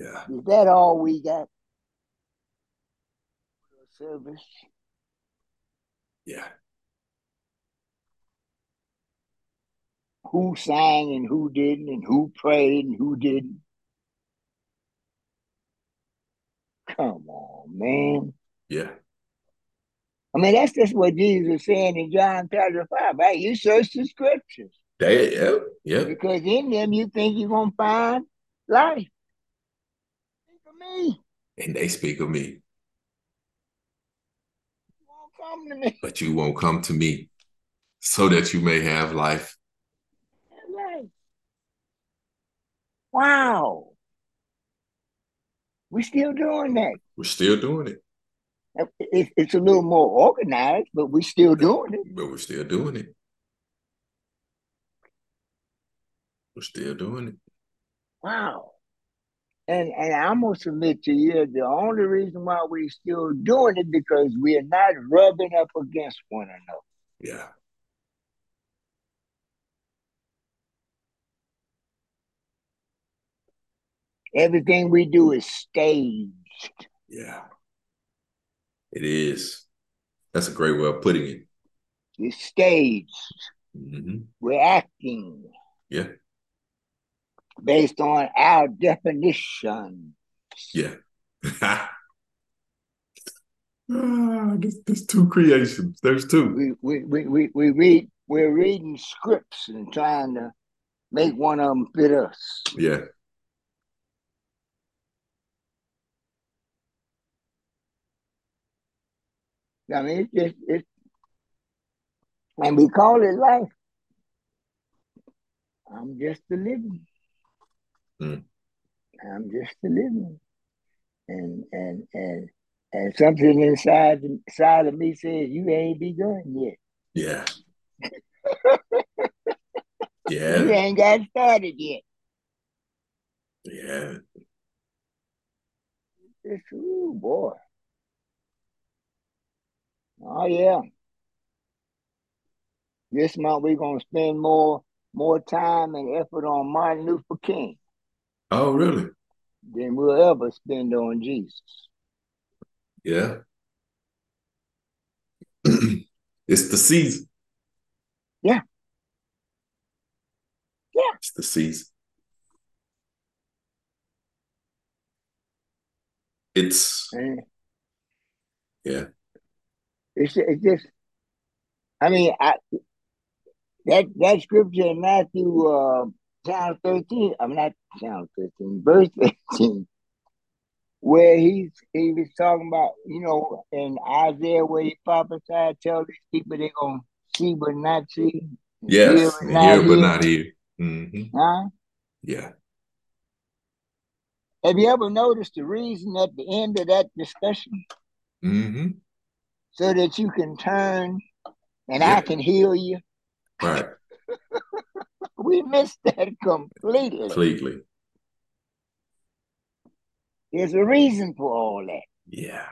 Yeah. Is that all we got? Service. Yeah. Who sang and who didn't, and who prayed and who didn't. Come on, man. Yeah. I mean, that's just what Jesus is saying in John chapter 5, right? You search the scriptures. They, yep, yep. Because in them you think you're going to find life. Me. And they speak of me. You won't come to me. But you won't come to me so that you may have life. Life. Wow. We're still doing that. We're still doing it. It, it's a little more organized, but we're still doing it. But we're still doing it. We're still doing it. Wow. And and I'm gonna submit to you the only reason why we're still doing it because we're not rubbing up against one another. Yeah. Everything we do is staged. Yeah. It is. That's a great way of putting it. It's staged. Mm-hmm. We're acting. Yeah. Based on our definition. Yeah. ah, there's, there's two creations. There's two. We, we, we, we, we read we're reading scripts and trying to make one of them fit us. Yeah. I mean, it's just it's and we call it life. I'm just a living. Mm. I'm just a living. And and and and something inside inside of me says you ain't begun yet. Yeah. yeah. You ain't got started yet. Yeah. It's ooh boy. Oh yeah. This month we're gonna spend more more time and effort on Martin Luther King Oh, really? than we'll ever spend on Jesus. Yeah. it's the season. Yeah. Yeah. It's the season. It's And yeah. it's it's just I mean I that that scripture in Matthew uh chapter 13, I'm not chapter 13, verse 13, where he's he was talking about, you know, in Isaiah where he prophesied, tell these people they're gonna see but not see, Yes. hear but Here but hear. not here. hmm Huh? Yeah. Have you ever noticed the reason at the end of that discussion? hmm So that you can turn and Yeah. I can heal you. Right. We missed that completely. Completely. There's a reason for all that. Yeah.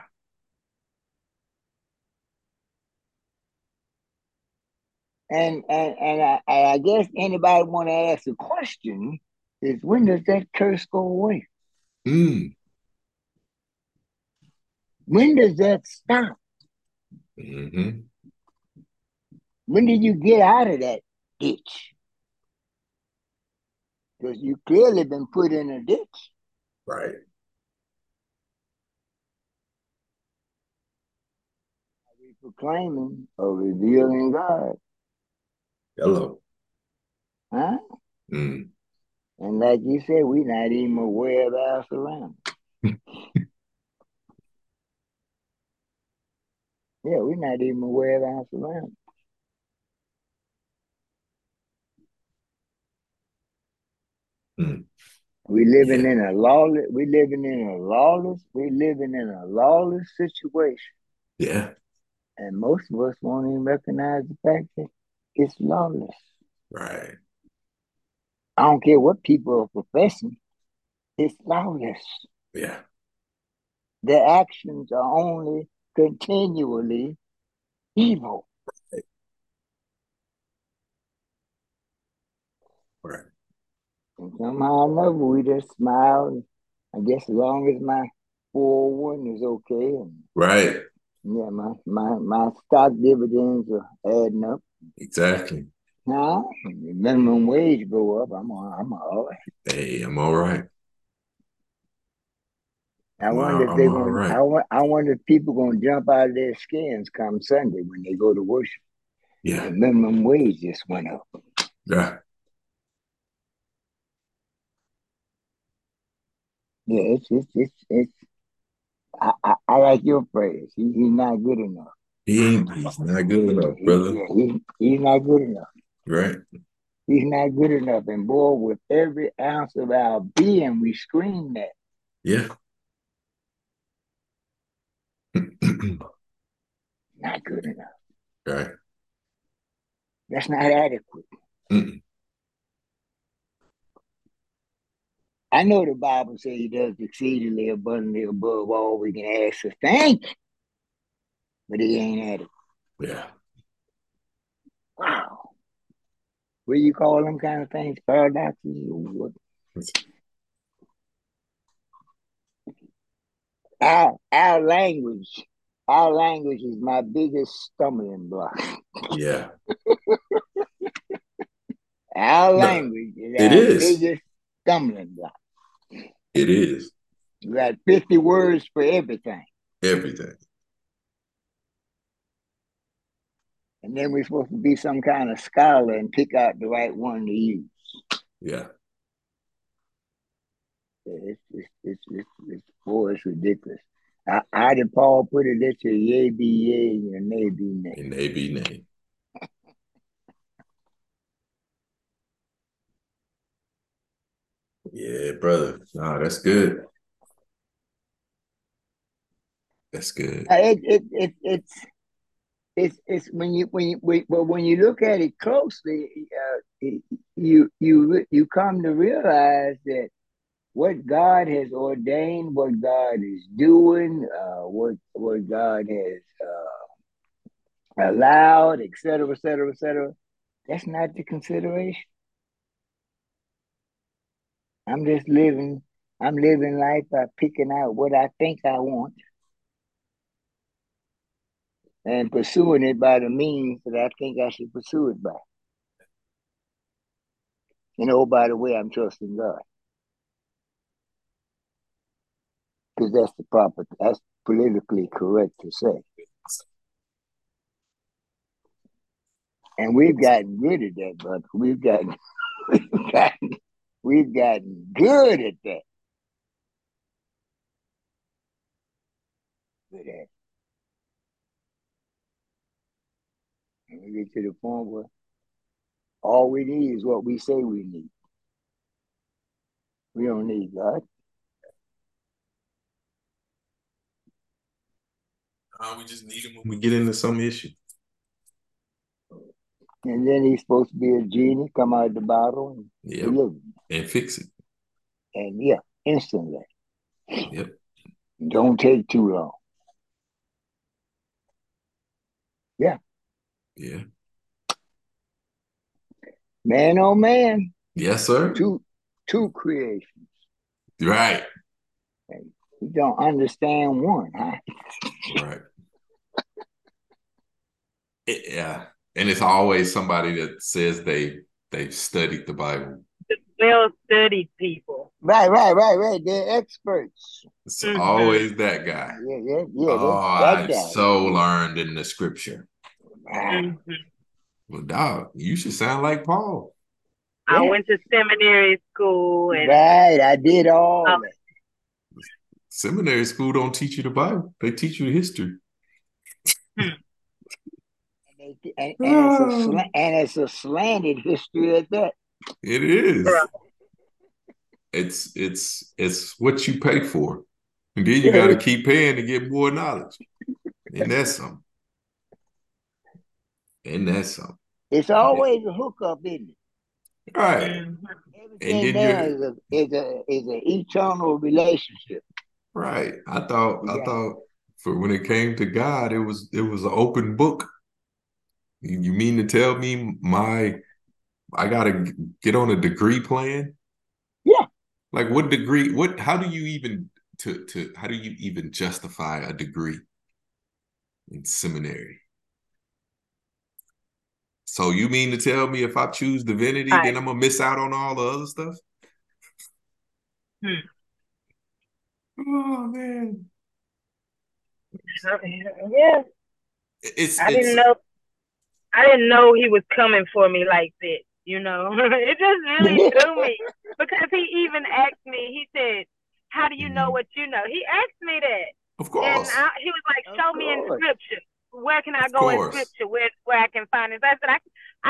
And and and I, I guess anybody want to ask a question is when does that curse go away? Mm. When does that stop? hmm When did you get out of that ditch? Because you clearly been put in a ditch. Right. Are we proclaiming or revealing God, Hello. huh? Mm. And like you said, we're not even aware of our surroundings. yeah, we're not even aware of our surroundings. Mm. We living in a lawless. We living in a lawless. We living in a lawless situation, Yeah. and most of us won't even recognize the fact that it's lawless. Right. I don't care what people are professing. It's lawless. Yeah. Their actions are only continually evil. Right. Right. And somehow or another, we just smile I guess as long as my 401 is okay and right. Yeah, my my my stock dividends are adding up. Exactly. Nah, minimum wage go up. I'm all, I'm all right. Hey, I'm all right. I wonder if they going right. I, I wonder if people gonna jump out of their skins come Sunday when they go to worship. Yeah. The minimum wage just went up. Yeah. Yeah, it's it's it's it's I, I, I like your phrase. He, he's not good enough. He ain't he's not good enough, brother. He, he, he's not good enough. Right. He's not good enough. And boy, with every ounce of our being, we scream that. Yeah. not good enough. Right. That's not adequate. Mm-mm. I know the Bible says he does exceedingly abundantly above all we can ask or think, but he ain't at it. Yeah. Wow. What do you call them kind of things? Paradoxes or what? Our, our language, our language is my biggest stumbling block. Yeah. our language is it our is. biggest stumbling block. It is. You got 50 words for everything. Everything. And then we're supposed to be some kind of scholar and pick out the right one to use. Yeah. It's, it's, it's, it's, it's, boy, it's ridiculous. I, how did Paul put it? It's a yea be yea and a nay be nay. And nay be nay. Yeah, brother. No, that's good. That's good. Uh, it, it, it, it's it's it's when you when you but when you look at it closely, uh, you you you come to realize that what God has ordained, what God is doing, uh, what what God has uh, allowed, etc., etc., etc. That's not the consideration. I'm just living. I'm living life by picking out what I think I want and pursuing it by the means that I think I should pursue it by. And oh, by the way, I'm trusting God. Because that's the proper, that's politically correct to say. And we've gotten rid of that, brother. We've gotten, we've gotten We've gotten good at that. Good at it. And we get to the point where all we need is what we say we need. We don't need God. Uh, we just need him when we get into some issue. And then he's supposed to be a genie, come out of the bottle and yep. And fix it. And yeah, instantly. Yep. Don't take too long. Yeah. Yeah. Man oh man. Yes, sir. Two two creations. Right. You don't understand one, huh? right. It, yeah and it's always somebody that says they they've studied the Bible. Well studied people. Right, right, right, right. They're experts. It's mm-hmm. always that guy. Yeah, yeah, yeah. Oh, that I so learned in the scripture. Mm-hmm. Well, dog, you should sound like Paul. I yeah. went to seminary school and Right, I did all oh. that. Seminary school don't teach you the Bible. They teach you history. Hmm and, and, it's a oh. sl- and it's a slanted history at that. It is. It's it's it's what you pay for, and then you got to keep paying to get more knowledge, and that's something. And that's something. It's always a hookup, isn't it? Right. Everything there is a is a is an eternal relationship. Right. I thought yeah. I thought for when it came to God, it was it was an open book. You mean to tell me my I gotta get on a degree plan? Yeah. Like what degree? What? How do you even to to? How do you even justify a degree in seminary? So you mean to tell me if I choose divinity, then I'm gonna miss out on all the other stuff? Hmm. Oh man. Yeah. It's, I it's, didn't know. I didn't know he was coming for me like that. You know, it just really threw me because he even asked me. He said, "How do you know mm-hmm. what you know?" He asked me that. Of course. And I, he was like, "Show me in scripture. Where can I go in scripture? Where where I can find this?" I said, "I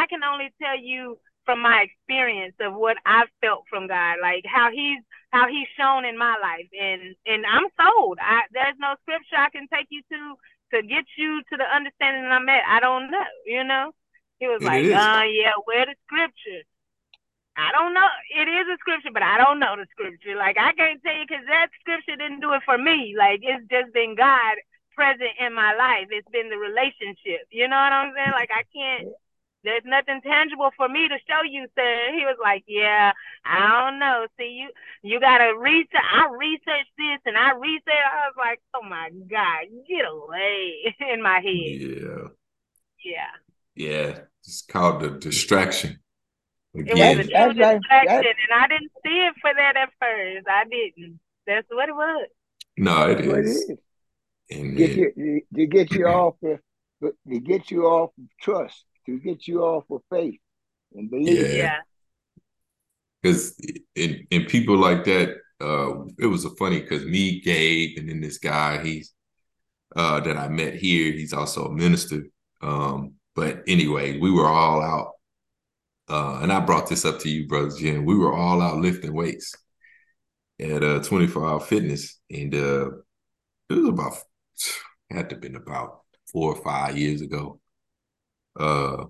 I can only tell you." from my experience of what I've felt from God, like how he's how he's shown in my life, and and I'm sold. I there's no scripture I can take you to to get you to the understanding I'm at. I don't know, you know. He was it like, uh, yeah, where the scripture? I don't know. It is a scripture, but I don't know the scripture. Like I can't tell you because that scripture didn't do it for me. Like it's just been God present in my life. It's been the relationship. You know what I'm saying? Like I can't. There's nothing tangible for me to show you, sir. He was like, yeah, I don't know. See, you you gotta research. I researched this and I researched. I was like, oh my god, get away in my head. Yeah. Yeah. Yeah. It's called the distraction. Again. It was a true distraction, and I didn't see it for that at first. I didn't. That's what it was. No, it is. And get you, to get you off of, to get you off of trust, to get you off of faith and believe. Yeah. Because in, in people like that, uh, it was a funny because me, Gabe, and then this guy, he's uh, that I met here, he's also a minister. Um, but anyway, we were all out. Uh, and I brought this up to you, Brother Jim. We were all out lifting weights at uh 24 hour fitness. And uh it was about had to have been about four or five years ago. Uh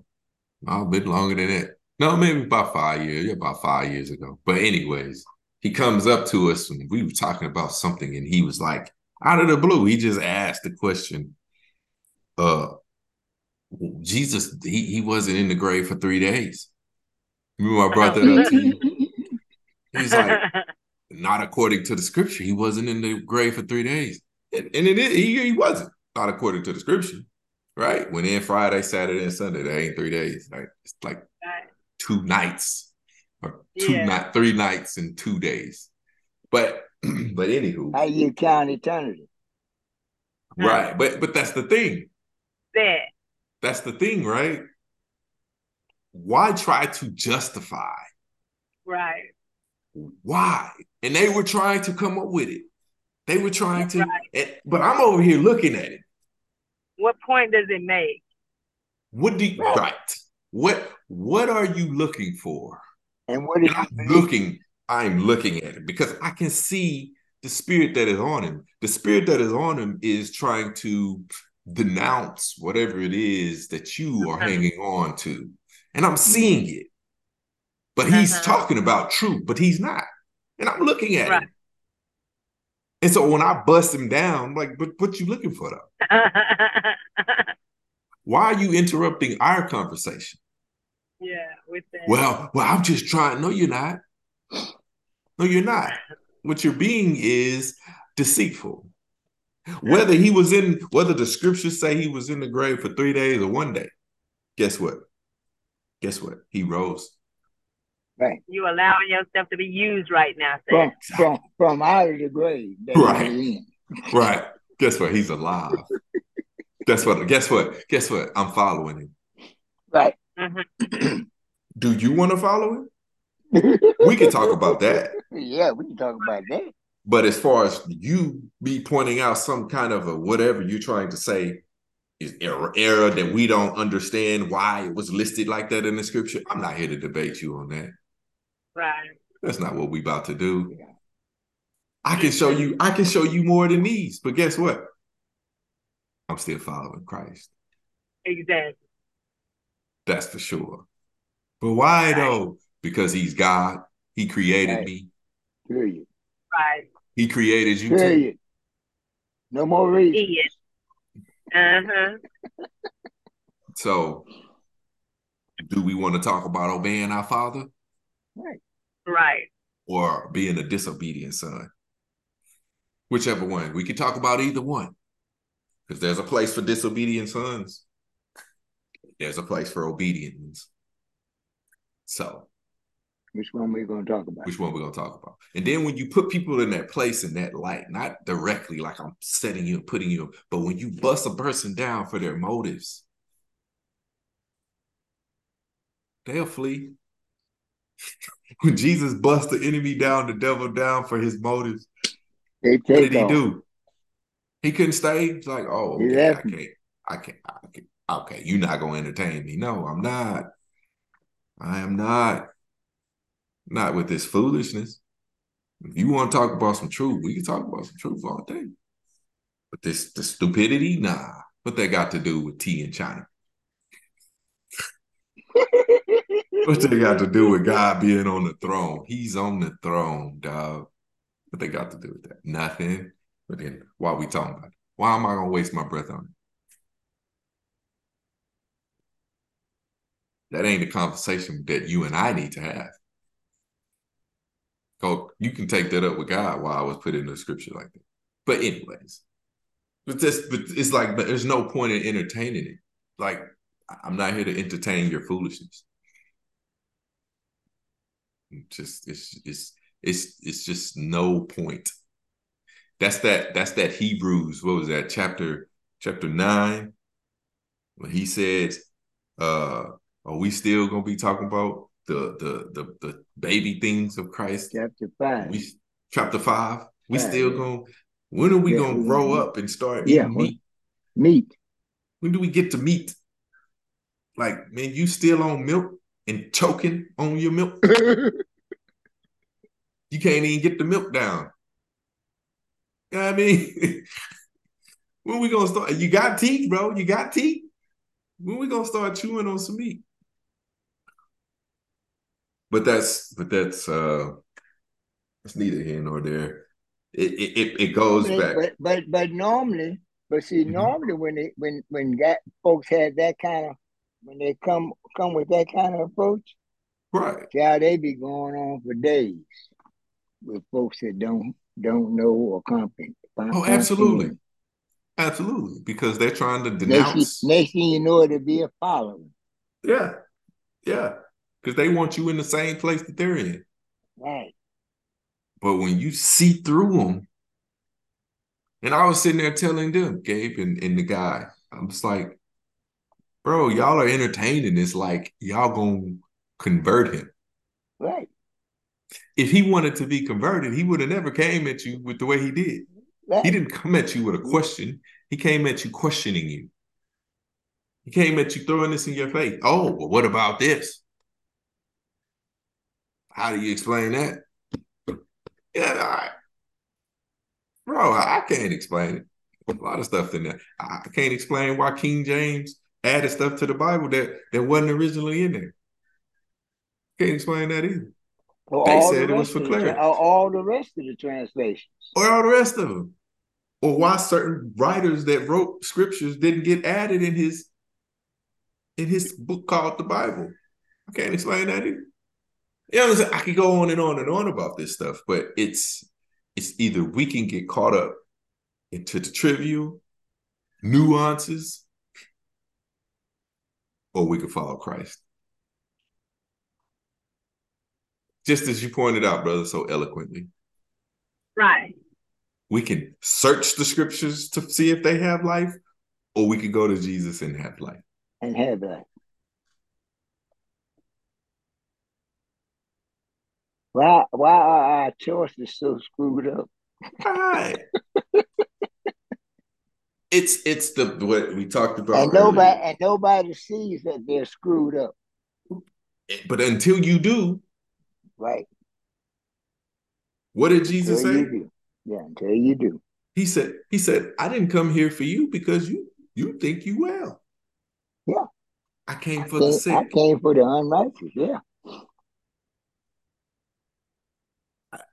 a bit longer than that. No, maybe about five years, about five years ago. But anyways, he comes up to us and we were talking about something, and he was like, out of the blue, he just asked the question, uh, Jesus, he, he wasn't in the grave for three days. Remember I brought that up to you? He's like, not according to the scripture. He wasn't in the grave for three days. And, and it is, he, he wasn't, not according to the scripture. Right? Went in Friday, Saturday, and Sunday. That ain't three days. Right? It's like two nights or two yeah. not three nights and two days. But but anywho. How you count eternity? Right. But but that's the thing. That that's the thing, right? Why try to justify? Right. Why? And they were trying to come up with it. They were trying to, right. and, but I'm over here looking at it. What point does it make? What do you, right? What What are you looking for? And what is I'm looking? I'm looking at it because I can see the spirit that is on him. The spirit that is on him is trying to denounce whatever it is that you are hanging on to. And I'm seeing it. But he's uh-huh. talking about truth, but he's not. And I'm looking at right. it. And so when I bust him down, I'm like, but what you looking for though? Why are you interrupting our conversation? Yeah, with that. Well, well, I'm just trying. No, you're not. No, you're not. What you're being is deceitful. Whether he was in, whether the scriptures say he was in the grave for three days or one day, guess what? Guess what? He rose. Right. You allowing yourself to be used right now. From, from, from out of the grave. Right. right. Guess what? He's alive. guess what? Guess what? Guess what? I'm following him. Right. Mm-hmm. Do you want to follow him? we can talk about that. Yeah, we can talk about that. But as far as you be pointing out some kind of a whatever you're trying to say is error, error that we don't understand why it was listed like that in the scripture, I'm not here to debate you on that. Right. That's not what we about to do. Yeah. I can show you, I can show you more than these, but guess what? I'm still following Christ. Exactly. That's for sure. But why right. though? Because he's God. He created right. me. Period. Right. He created you Period. too. No more reason. Uh-huh. so do we want to talk about obeying our father? Right. Right. or being a disobedient son. Whichever one. We can talk about either one. Because there's a place for disobedient sons. There's a place for obedience. So which one we gonna talk about? Which one we gonna talk about? And then when you put people in that place in that light, not directly like I'm setting you and putting you, but when you bust a person down for their motives, they'll flee. when Jesus bust the enemy down, the devil down for his motives, they take what did off. he do? He couldn't stay. He's like, oh, okay, I can't, I can't, I can't. Okay, you're not gonna entertain me. No, I'm not. I am not. Not with this foolishness. If you want to talk about some truth, we can talk about some truth all day. But this the stupidity, nah. What that got to do with tea in China? what they got to do with God being on the throne? He's on the throne, dog. What they got to do with that? Nothing. But then why are we talking about it? Why am I gonna waste my breath on it? That ain't a conversation that you and I need to have. Oh, you can take that up with God while I was put in the scripture like that. But anyways, but this, but it's like, but there's no point in entertaining it. Like, I'm not here to entertain your foolishness. Just it's it's it's it's just no point. That's that that's that Hebrews. What was that chapter chapter nine? When he says, uh, are we still gonna be talking about the the the the baby things of Christ. Chapter five. We chapter five. We five. still going. When are we yeah, gonna grow up and start yeah, meat? Meat. When do we get to meat? Like, man, you still on milk and choking on your milk? you can't even get the milk down. You know what I mean? when we gonna start? You got teeth, bro. You got teeth. When we gonna start chewing on some meat? But that's but that's uh it's neither here nor there. It it, it goes but, back. But but but normally, but see, mm-hmm. normally when they when when that folks have that kind of when they come come with that kind of approach, right? Yeah, they be going on for days with folks that don't don't know or comprehend. Oh, absolutely, absolutely, because they're trying to denounce. Next, next thing you know, it'll be a following. Yeah, yeah because they want you in the same place that they're in. Right. But when you see through them, and I was sitting there telling them, Gabe and, and the guy, I'm just like, bro, y'all are entertaining this like y'all gonna convert him. Right. If he wanted to be converted, he would have never came at you with the way he did. Right. He didn't come at you with a question. He came at you questioning you. He came at you throwing this in your face. Oh, well, what about this? How do you explain that? Yeah, I, bro, I can't explain it. A lot of stuff in there. I can't explain why King James added stuff to the Bible that that wasn't originally in there. Can't explain that either. Well, they said the it was for clarity. Tra- all the rest of the translations. Or all the rest of them. Or why certain writers that wrote scriptures didn't get added in his in his book called the Bible. I can't explain that either. You know, I could go on and on and on about this stuff, but it's it's either we can get caught up into the trivial nuances, or we can follow Christ. Just as you pointed out, brother, so eloquently. Right. We can search the scriptures to see if they have life, or we could go to Jesus and have life. And have life. Why why are our choices so screwed up? Right. it's it's the what we talked about. And nobody earlier. and nobody sees that they're screwed up. But until you do, right. What did Jesus until say? Yeah, until you do. He said, he said, I didn't come here for you because you you think you well. Yeah. I came for I came, the sick. I came for the unrighteous, yeah.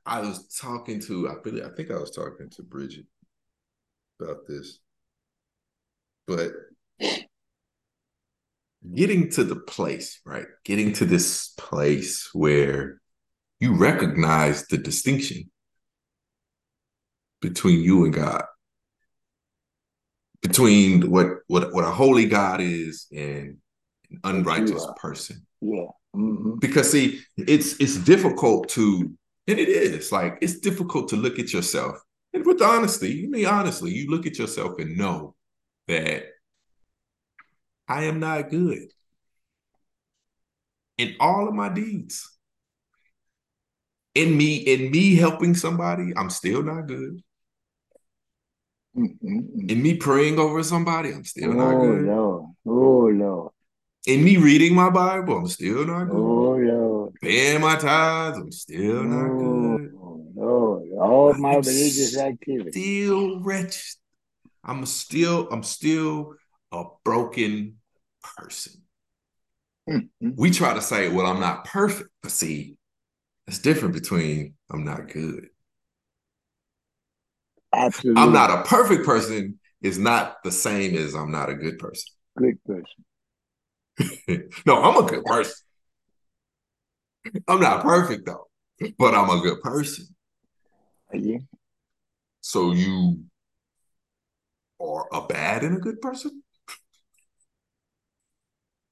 I was talking to I believe I think I was talking to Bridget about this. But getting to the place, right? Getting to this place where you recognize the distinction between you and God, between what what what a holy God is and an unrighteous person. Yeah. Mm-hmm. Because see, it's it's difficult to, and it is like it's difficult to look at yourself and with honesty. You mean honestly, you look at yourself and know that I am not good in all of my deeds. In me, in me helping somebody, I'm still not good. Mm-hmm. In me praying over somebody, I'm still oh, not good. Lord. Oh Lord. In me reading my Bible, I'm still not good. Oh Lord. Paying my tithes, I'm still not good. Oh Lord. All my I'm religious activities. Still wretched. I'm still, I'm still a broken person. Mm-hmm. We try to say, well, I'm not perfect. But see, it's different between I'm not good. Absolutely. I'm not a perfect person is not the same as I'm not a good person. good person. no, I'm a good person. I'm not perfect though, but I'm a good person. Are you? So you are a bad and a good person?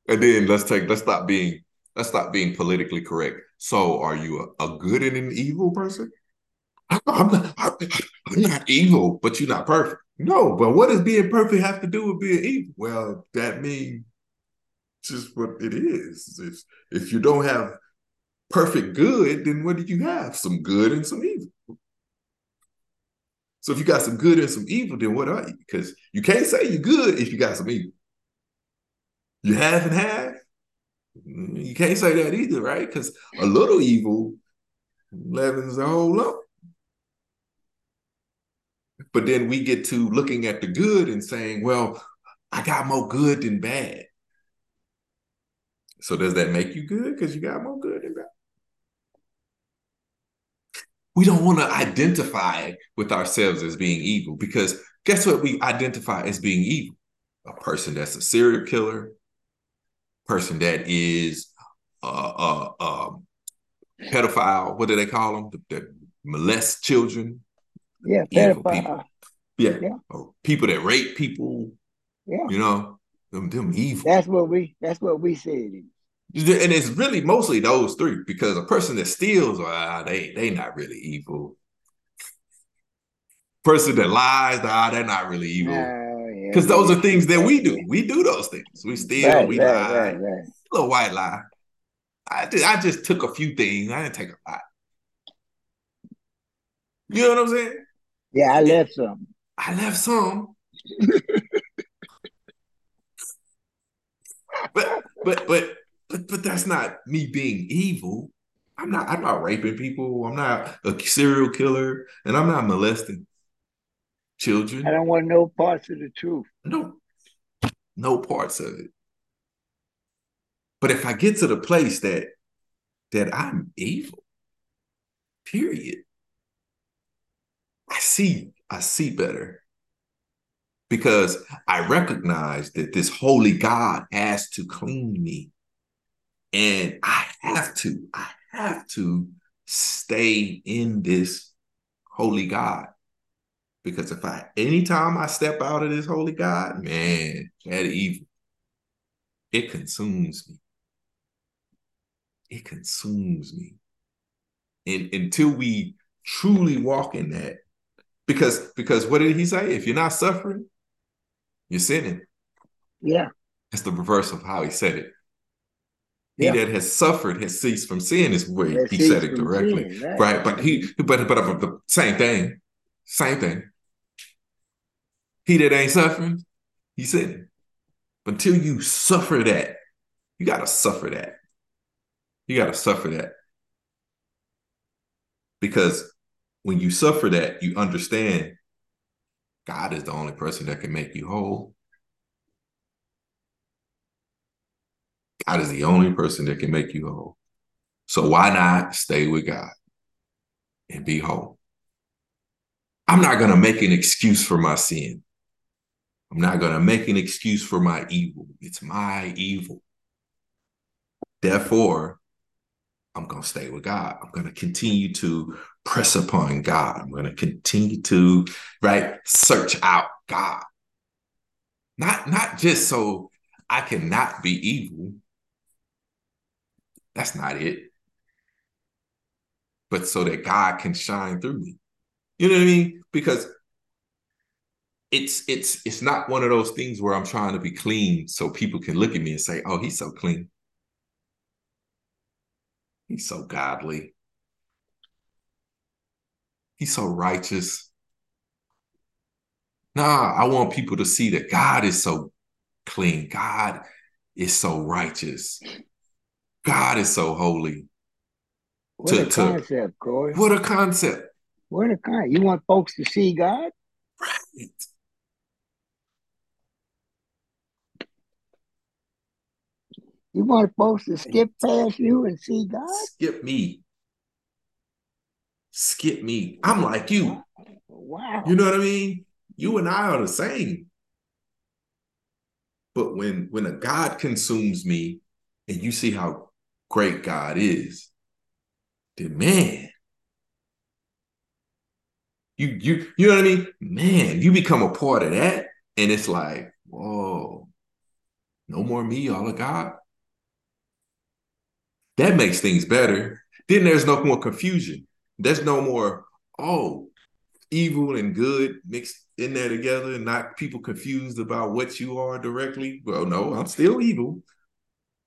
And then let's take let's stop being let's stop being politically correct. So are you a, a good and an evil person? I'm not, I'm not evil, but you're not perfect. No, but what does being perfect have to do with being evil? Well, that means just what it is. If if you don't have perfect good, then what do you have? Some good and some evil. So if you got some good and some evil, then what are you? Because you can't say you're good if you got some evil. You half and half. You can't say that either, right? Because a little evil leavens a whole lump. But then we get to looking at the good and saying, well, I got more good than bad. So does that make you good because you got more good than bad? We don't want to identify with ourselves as being evil because guess what we identify as being evil? A person that's a serial killer, person that is a uh, uh, um, pedophile. What do they call them? That molest children. Yeah, Evil pedophile. people. Yeah. Yeah. Or people that rape people. Yeah. You know, them, them evil. That's what we that's what we said. And it's really mostly those three because a person that steals, ah, they they not really evil. Person that lies, ah, they're not really evil. Oh, yeah. Because those are things that we do. We do those things. We steal, Right, we right, lie. right, right. little white lie. I just, I just took a few things. I didn't take a lot. You know what I'm saying? Yeah, I left some. I left some. but but but but but that's not me being evil. I'm not I'm not raping people. I'm not a serial killer, and I'm not molesting children. I don't want no parts of the truth. No, no parts of it. But if I get to the place that that I'm evil, period, I see I see better because I recognize that this holy God has to clean me, and I have to I have to stay in this holy God because if I anytime I step out of this holy God, man, that evil, it consumes me. It consumes me. And until we truly walk in that, because because what did he say? If you're not suffering, you're sinning. Yeah. That's the reverse of how he said it. Yeah. He that has suffered has ceased from sin is where he said it directly, sin, right. right? But he, but but, but the same thing, same thing. He that ain't suffering, he sinning. Until you suffer that, you gotta suffer that. You gotta suffer that because when you suffer that, you understand God is the only person that can make you whole. God is the only person that can make you whole. So why not stay with God and be whole? I'm not going to make an excuse for my sin. I'm not going to make an excuse for my evil. It's my evil. Therefore, I'm going to stay with God. I'm going to continue to press upon God. I'm going to continue to right search out God. Not not just so I cannot be evil. That's not it. But so that God can shine through me. You know what I mean? Because it's it's it's not one of those things where I'm trying to be clean so people can look at me and say, "Oh, he's so clean." He's so godly. He's so righteous. Nah, I want people to see that God is so clean. God is so righteous. God is so holy. What to, a concept, to, Corey. What a concept. What a concept. You want folks to see God? Right. You want folks to skip past you and see God? Skip me. Skip me. I'm like you. Wow. You know what I mean? You and I are the same. But when when a God consumes me and you see how great God is, then man, you you you know what I mean? Man, you become a part of that, and it's like, whoa, no more me, all of God. That makes things better. Then there's no more confusion. There's no more, oh, evil and good mixed in there together and not people confused about what you are directly. Well, no, I'm still evil.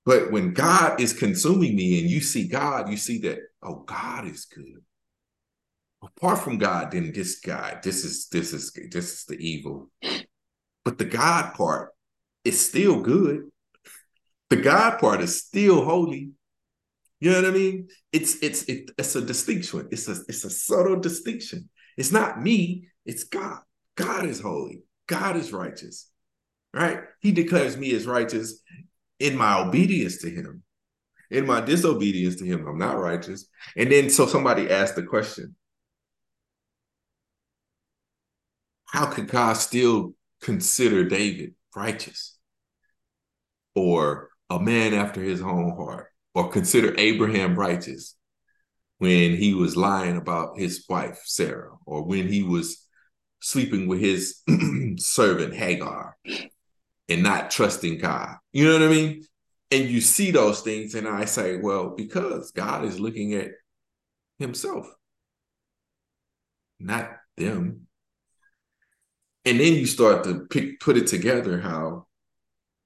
But when God is consuming me and you see God, you see that, oh, God is good. Apart from God, then this guy, this is this is this is the evil. But the God part is still good. The God part is still holy. You know what I mean? It's it's it, it's a distinction. It's a it's a subtle distinction. It's not me. It's God. God is holy. God is righteous. Right? He declares me as righteous in my obedience to Him. In my disobedience to Him, I'm not righteous. And then so somebody asked the question: How could God still consider David righteous or a man after His own heart? or consider Abraham righteous when he was lying about his wife, Sarah, or when he was sleeping with his servant, Hagar, and not trusting God. You know what I mean? And you see those things, and I say, well, because God is looking at himself, not them. And then you start to pick, put it together how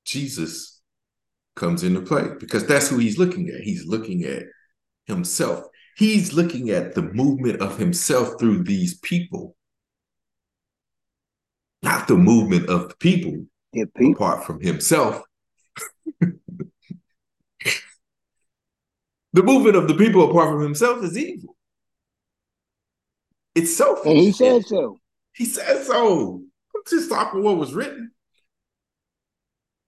Jesus comes into play because that's who he's looking at. He's looking at himself. He's looking at the movement of himself through these people, not the movement of the people, yeah, apart from himself. the movement of the people apart from himself is evil. It's selfish. And he said so. He said so. I'm just talking what was written.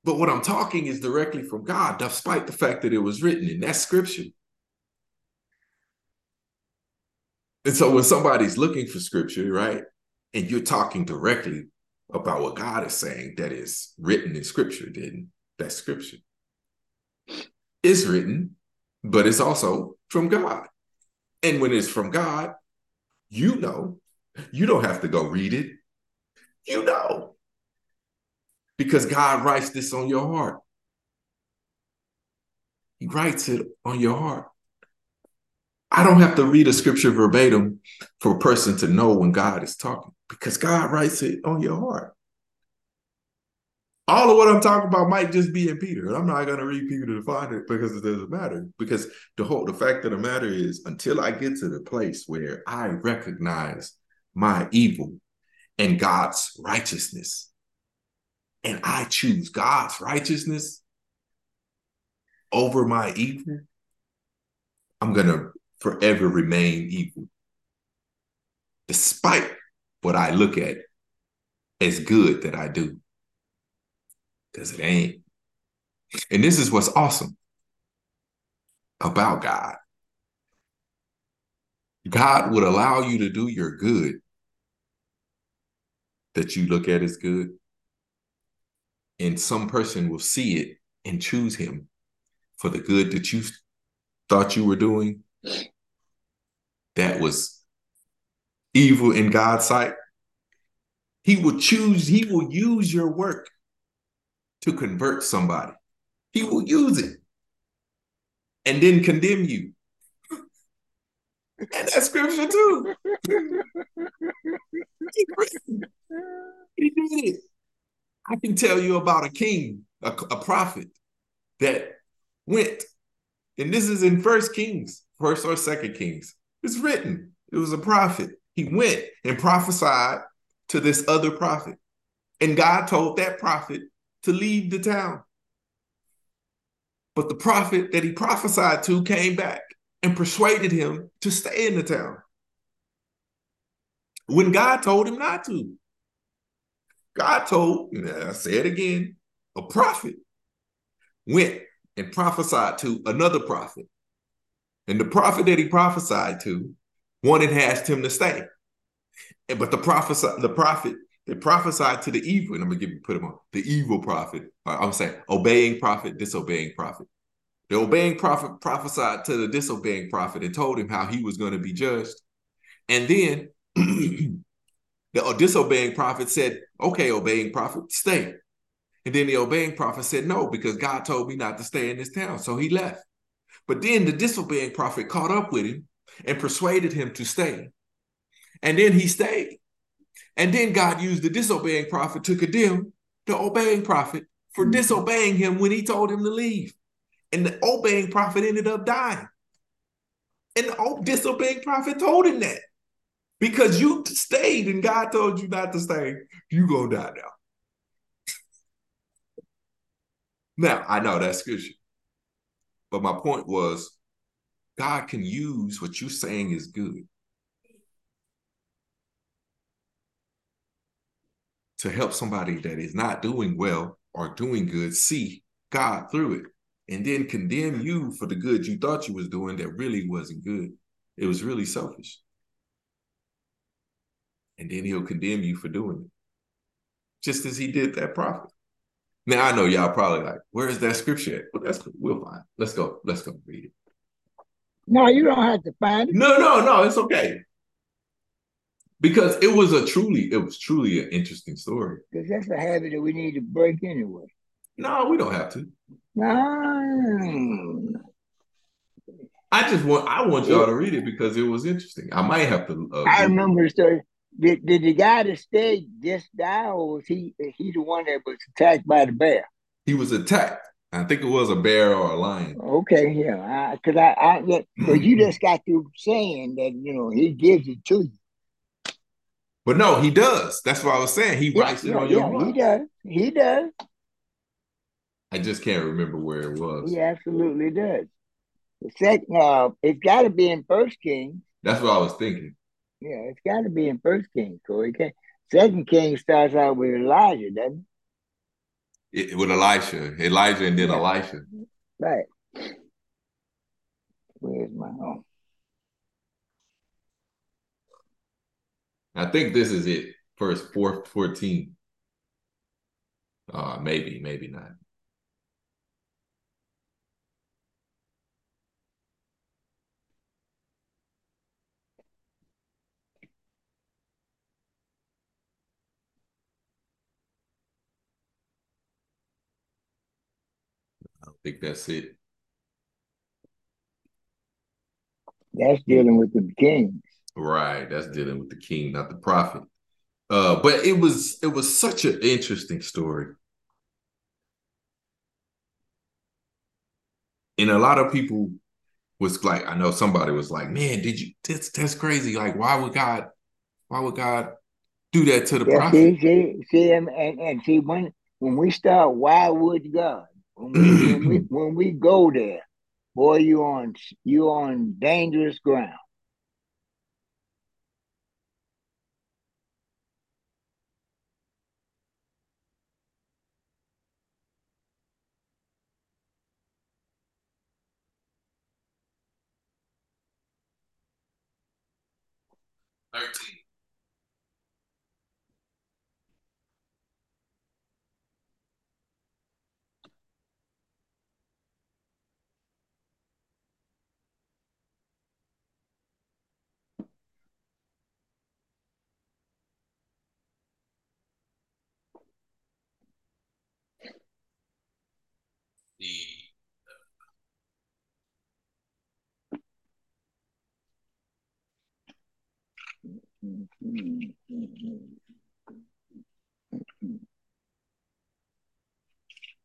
But what I'm talking is directly from God, despite the fact that it was written in that scripture. And so when somebody's looking for scripture, right, and you're talking directly about what God is saying that is written in scripture, then that's scripture. It's written, but it's also from God. And when it's from God, you know, you don't have to go read it. You know because God writes this on your heart. He writes it on your heart. I don't have to read a scripture verbatim for a person to know when God is talking because God writes it on your heart. All of what I'm talking about might just be in Peter. I'm not going to read Peter to find it because it doesn't matter. Because the whole the fact of the matter is, until I get to the place where I recognize my evil and God's righteousness, and I choose God's righteousness over my evil, I'm going to forever remain evil. Despite what I look at as good that I do. Because it ain't. And this is what's awesome about God. God would allow you to do your good that you look at as good and some person will see it and choose him for the good that you thought you were doing that was evil in God's sight, he will choose, he will use your work to convert somebody. He will use it and then condemn you. And that's scripture too. he did it. I can tell you about a king, a, a prophet that went, and this is in First Kings, First or Second Kings. It's written. It was a prophet. He went and prophesied to this other prophet, and God told that prophet to leave the town. But the prophet that he prophesied to came back and persuaded him to stay in the town when God told him not to. God told, I say it again, a prophet went and prophesied to another prophet. And the prophet that he prophesied to wanted asked him to stay. But the prophet, the prophet that prophesied to the evil, and I'm gonna give you put him on the evil prophet. I'm saying obeying prophet, disobeying prophet. The obeying prophet prophesied to the disobeying prophet and told him how he was going to be judged. And then the uh, disobeying prophet said, Okay, obeying prophet, stay. And then the obeying prophet said, No, because God told me not to stay in this town. So he left. But then the disobeying prophet caught up with him and persuaded him to stay. And then he stayed. And then God used the disobeying prophet to condemn the obeying prophet for mm-hmm. disobeying him when he told him to leave. And the obeying prophet ended up dying. And the disobeying prophet told him that. Because you stayed and God told you not to stay, you gonna die now. Now, I know that's scripture. But my point was God can use what you're saying is good to help somebody that is not doing well or doing good see God through it and then condemn you for the good you thought you was doing that really wasn't good. It was really selfish. And then he'll condemn you for doing it. Just as he did that prophet. Now I know y'all probably like, where is that scripture at? Well, that's we'll find. Let's go. Let's go read it. No, you don't have to find it. No, no, no. It's okay. Because it was a truly, it was truly an interesting story. Because that's a habit that we need to break anyway. No, we don't have to. No. I just want I want y'all to read it because it was interesting. I might have to. Uh, I remember the story. Did, did the guy that stayed just die, or was he he the one that was attacked by the bear? He was attacked. I think it was a bear or a lion. Okay, yeah, because I, I, because you just got through saying that you know he gives it to you. But no, he does. That's what I was saying. He yeah, writes it yeah, on your yeah. He does. He does. I just can't remember where it was. He absolutely does. The second, uh, it's got to be in First King. That's what I was thinking. Yeah, it's got to be in First Kings. Corey. Second King starts out with Elijah, doesn't it? It with Elisha, Elijah, and then. Elisha. Right. Where's my home? I think this is it. First, four, 14. Uh, maybe, maybe not. Think that's it. That's dealing with the king. Right. That's dealing with the king, not the prophet. Uh, but it was it was such an interesting story. And a lot of people was like, I know somebody was like, man, did you that's that's crazy. Like, why would God why would God do that to the yeah, prophet? See, see, see and, and see when when we start, why would God? When we, when we, when we go there, boy, you on you on dangerous ground.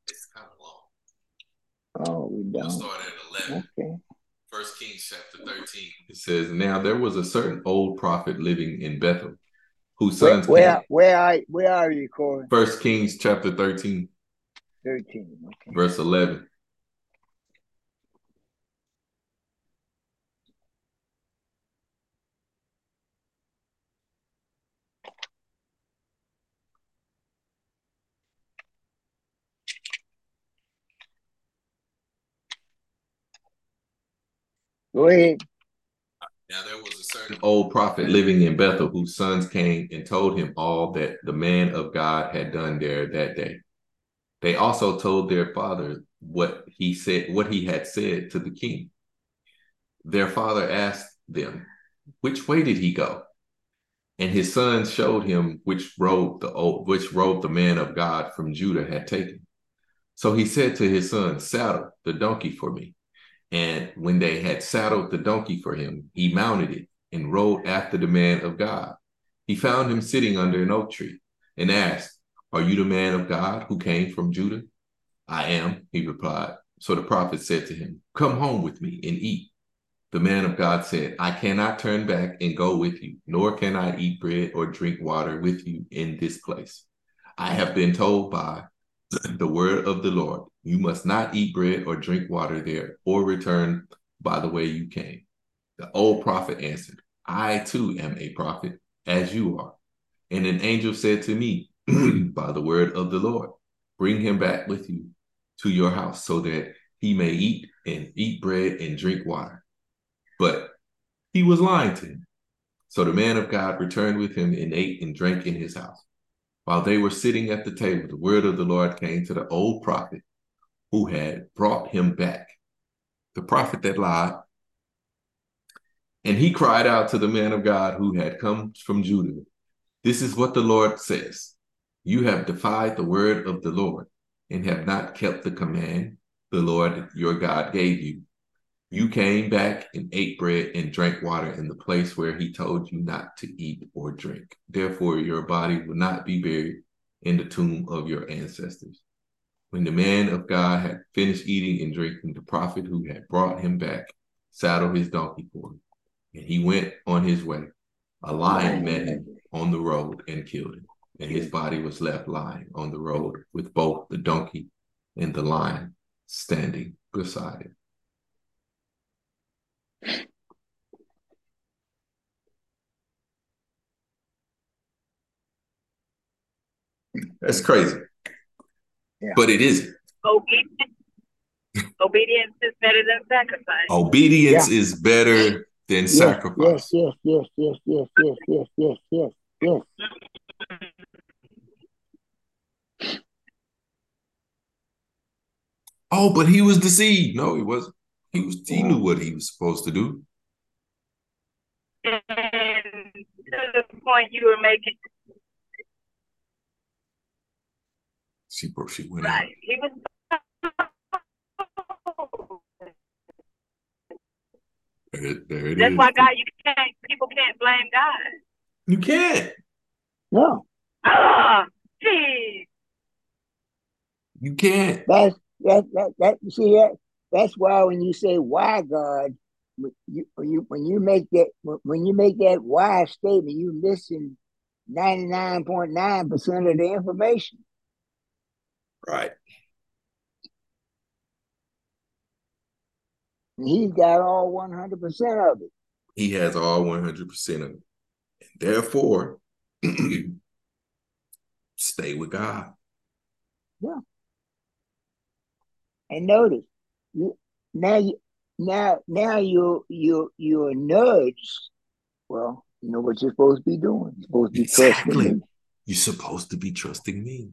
It's kind of long. Oh, we don't. We'll start at 11. Okay. First Kings chapter 13. It says, Now there was a certain old prophet living in Bethel, whose sons where came. where, where are where are you, Corey? First Kings chapter 13, Thirteen. Okay. verse 11. Go ahead. Now there was a certain old prophet living in Bethel whose sons came and told him all that the man of God had done there that day. They also told their father what he said, what he had said to the king. Their father asked them, "Which way did he go?" And his sons showed him which road the old, which road the man of God from Judah had taken. So he said to his sons, "Saddle the donkey for me." And when they had saddled the donkey for him, he mounted it and rode after the man of God. He found him sitting under an oak tree and asked, Are you the man of God who came from Judah? I am, he replied. So the prophet said to him, Come home with me and eat. The man of God said, I cannot turn back and go with you, nor can I eat bread or drink water with you in this place. I have been told by the word of the Lord. You must not eat bread or drink water there, or return by the way you came. The old prophet answered, I too am a prophet, as you are. And an angel said to me, By the word of the Lord, bring him back with you to your house, so that he may eat and eat bread and drink water. But he was lying to him. So the man of God returned with him and ate and drank in his house. While they were sitting at the table, the word of the Lord came to the old prophet who had brought him back, the prophet that lied. And he cried out to the man of God who had come from Judah This is what the Lord says You have defied the word of the Lord and have not kept the command the Lord your God gave you. You came back and ate bread and drank water in the place where he told you not to eat or drink. Therefore, your body will not be buried in the tomb of your ancestors. When the man of God had finished eating and drinking, the prophet who had brought him back saddled his donkey for him, and he went on his way. A lion met him on the road and killed him, and his body was left lying on the road with both the donkey and the lion standing beside him. That's crazy. Yeah. But it isn't. Obedience, obedience is better than sacrifice. Obedience yeah. is better than yes, sacrifice. Yes, yes, yes, yes, yes, yes, yes, yes, yes, yes. Oh, but he was deceived. No, he wasn't. He was. He knew what he was supposed to do. And to the point you were making, she broke. She went right? out. He was. There, it- there it That's is. why God, you can't. People can't blame God. You can't. No, Ah, geez. You can't. that's that that that. You see that? That's why when you say why God, when you when you, when you make that when you make that why statement, you missing ninety nine point nine percent of the information. Right. And he's got all one hundred percent of it. He has all one hundred percent of it. And therefore, stay with God. Yeah. And notice, you, now you now now you you you're nudged. Well, you know what you're supposed to be doing. You're supposed to be trusting Exactly. me. You're supposed to be trusting me.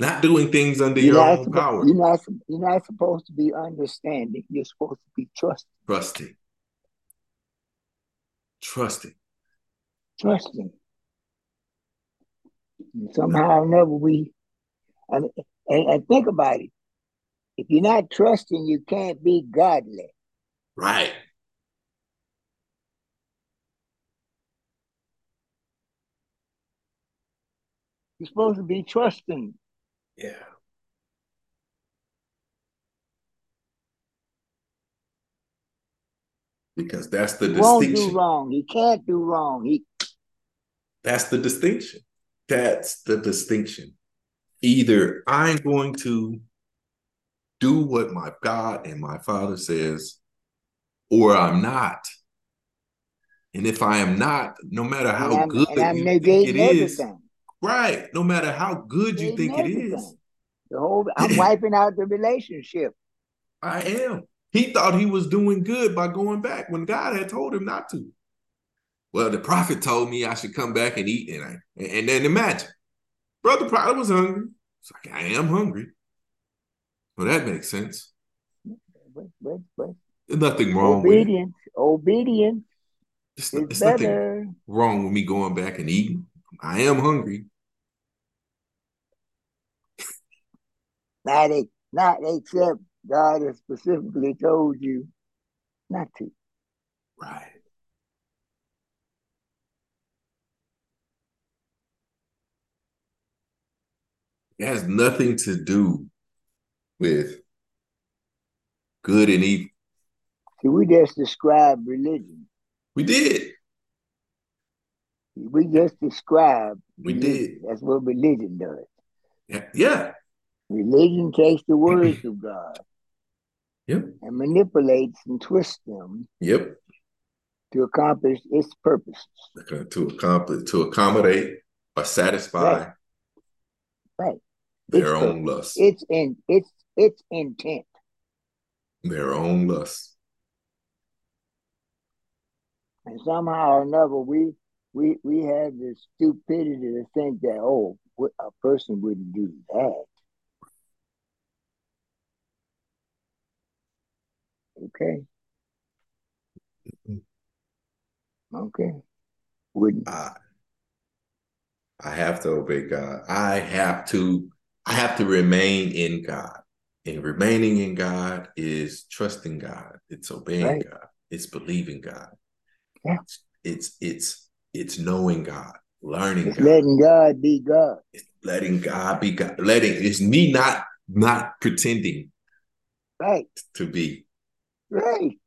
Not doing things under you're your own suppo- power. You're not, you're not supposed to be understanding. You're supposed to be trusting. Trusting. Trusting. Trusting. And somehow or another, we, and, and think about it. If you're not trusting, you can't be godly. Right. You're supposed to be trusting. Yeah. Because that's the he distinction. Won't do wrong. He can't do wrong. He. That's the distinction. That's the distinction. Either I'm going to do what my God and my Father says, or I'm not. And if I am not, no matter how good it is, everything. Right? No matter how good you think everything. it is, the whole I'm wiping out the relationship. I am. He thought he was doing good by going back when God had told him not to. Well, the prophet told me I should come back and eat, and I, and then imagine, brother, prophet was hungry. It's like I am hungry. Well, that makes sense. There's nothing wrong obedience, with it. Obedience. It's, it's nothing wrong with me going back and eating. I am hungry. Not, not except God has specifically told you not to. Right. It has nothing to do with good and evil. See, we just describe religion. We did. We just describe. We religion. did. That's what religion does. Yeah. yeah. Religion takes the words of God. Yep. And manipulates and twists them. Yep. To accomplish its purposes. To accomplish, to accommodate or satisfy. Right. right. Their it's own lust. It's in it's it's intent. Their own lust. And somehow or another, we we we have the stupidity to think that oh, a person wouldn't do that. Okay. Okay. Wouldn't. I, I have to obey God. I have to. I have to remain in God. And remaining in God is trusting God. It's obeying right. God. It's believing God. Yeah. It's it's it's knowing God, learning it's God. letting God be God. It's letting God be God. Letting it's me not not pretending right to be. Right.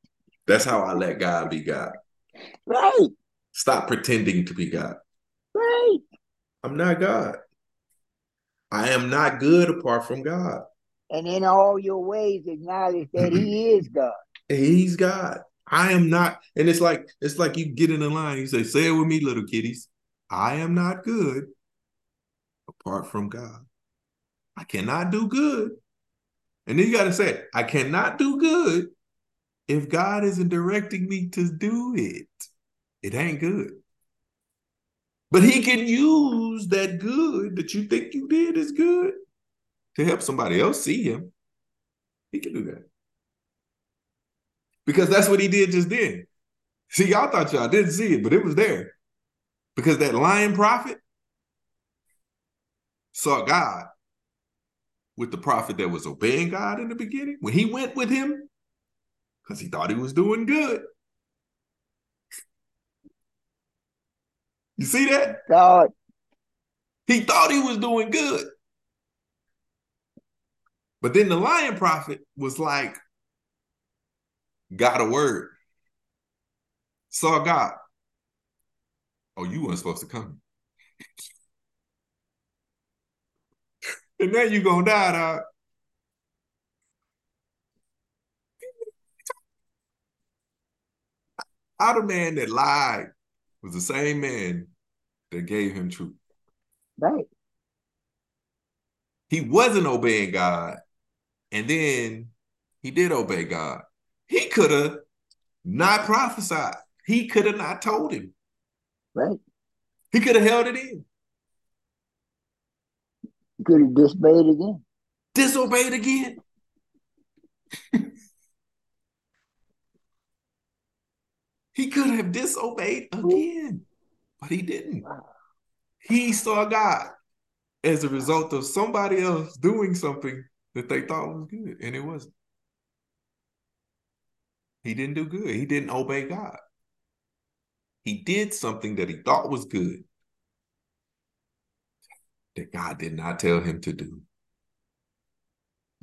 That's how I let God be God. Right. Stop pretending to be God. Right. I'm not God. I am not good apart from God. And in all your ways, acknowledge that He is God. He's God. I am not. And it's like it's like you get in the line. You say, "Say it with me, little kitties. I am not good apart from God. I cannot do good." And then you got to say, "I cannot do good if God isn't directing me to do it, it ain't good. But he can use that good that you think you did is good to help somebody else see him. He can do that. Because that's what he did just then. See, y'all thought y'all didn't see it, but it was there. Because that lying prophet saw God with the prophet that was obeying God in the beginning. When he went with him, because he thought he was doing good. You see that? God. He thought he was doing good. But then the lion prophet was like, got a word. Saw God. Oh, you weren't supposed to come. and now you gonna die, dog. How the man that lied was the same man that gave him truth. Right. He wasn't obeying God, and then he did obey God. He could have not prophesied. He could have not told him. Right. He could have held it in. He could have disobeyed again. Disobeyed again. He could have disobeyed again, but he didn't. He saw God as a result of somebody else doing something that they thought was good, and it wasn't. He didn't do good. He didn't obey God. He did something that he thought was good. that God did not tell him to do.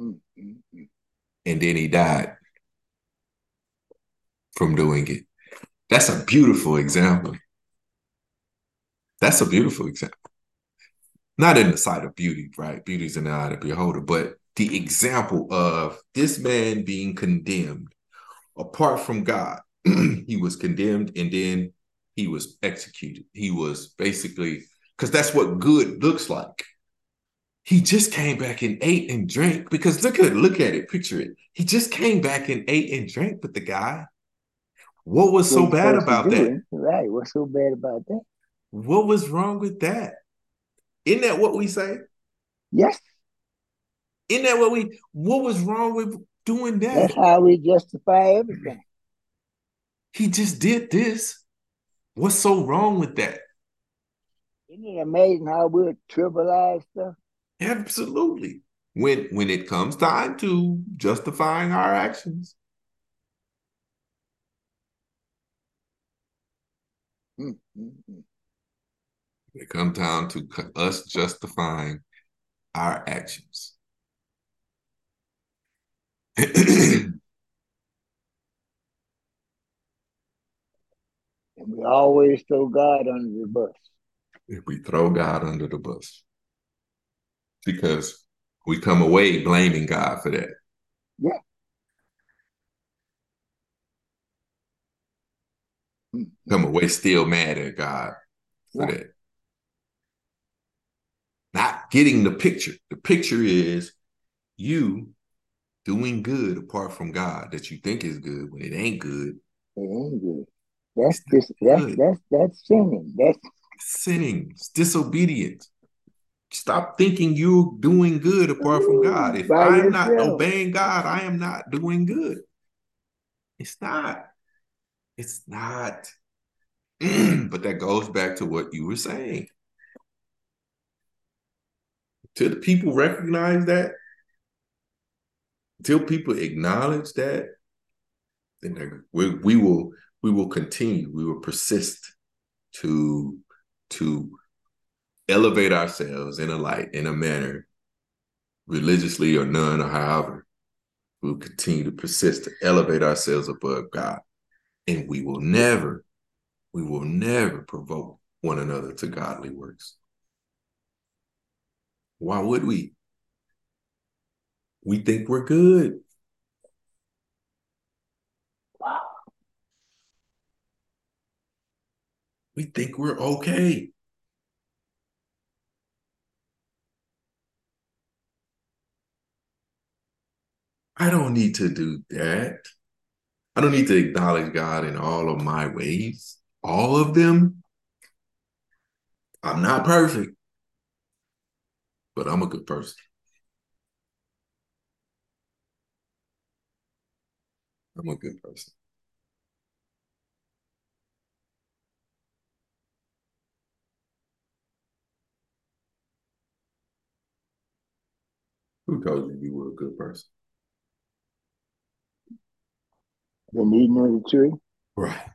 Mm-hmm. And then he died from doing it. That's a beautiful example. That's a beautiful example. Not in the sight of beauty, right? Beauty's in the eye of the beholder, but the example of this man being condemned apart from God. he was condemned and then he was executed. He was basically, because that's what good looks like. He just came back and ate and drank because look at it, look at it, picture it. He just came back and ate and drank with the guy. What was so bad about that? Right. What's so bad about that? What was wrong with that? Isn't that what we say? Yes. Isn't that what we what was wrong with doing that? That's how we justify everything. He just did this. What's so wrong with that? Isn't it amazing how we're trivialize stuff? Absolutely. When when it comes time to justifying our actions. Mm-hmm. It comes down to us justifying our actions. and we always throw God under the bus. If we throw God under the bus. Because we come away blaming God for that. Yeah. Come away still mad at God for yeah. that. Not getting the picture. The picture is you doing good apart from God that you think is good when it ain't good. It ain't good. That's just that's good. that's that's sinning. That's sinning. It's disobedience. Stop thinking you're doing good apart from God. If I'm yourself. not obeying God, I am not doing good. It's not. It's not. but that goes back to what you were saying. Till the people recognize that, until people acknowledge that, then we, we will we will continue. We will persist to to elevate ourselves in a light, in a manner, religiously or none, or however. We'll continue to persist to elevate ourselves above God. And we will never, we will never provoke one another to godly works. Why would we? We think we're good. Wow. We think we're okay. I don't need to do that. I don't need to acknowledge God in all of my ways, all of them. I'm not perfect, but I'm a good person. I'm a good person. Who told you you were a good person? The meaning of the tree? Right.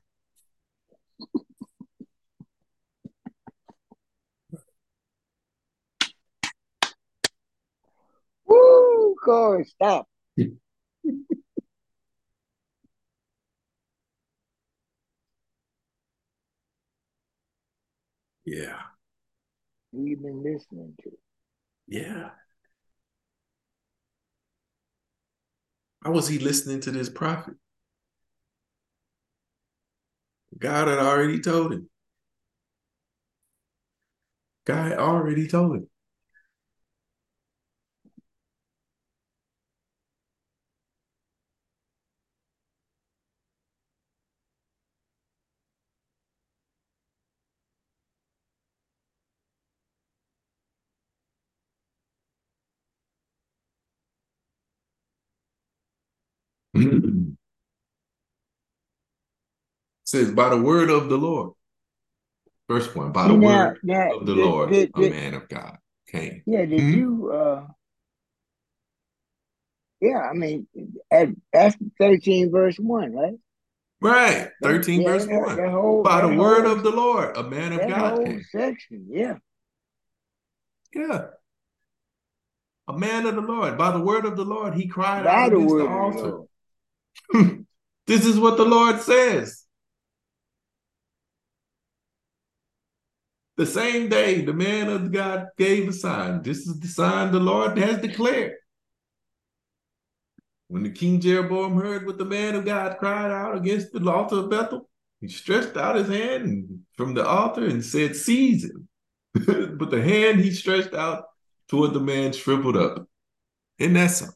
Woo, Corey, stop. Yeah. You been listening to? Yeah. How was he listening to this prophet? God had already told him. God had already told him. Says, by the word of the Lord. First one, by the now, word now, of the did, Lord, did, did, a man of God came. Yeah, did mm-hmm. you uh yeah, I mean at, that's 13 verse 1, right? Right, 13 yeah, verse 1. That Whole, by the word of the Lord, a man of God came. section, yeah. Yeah. A man of the Lord. By the word of the Lord, he cried by out the against the altar. this is what the Lord says. The same day, the man of God gave a sign. This is the sign the Lord has declared. When the King Jeroboam heard what the man of God cried out against the altar of Bethel, he stretched out his hand from the altar and said, Seize him. but the hand he stretched out toward the man shriveled up. Isn't that something?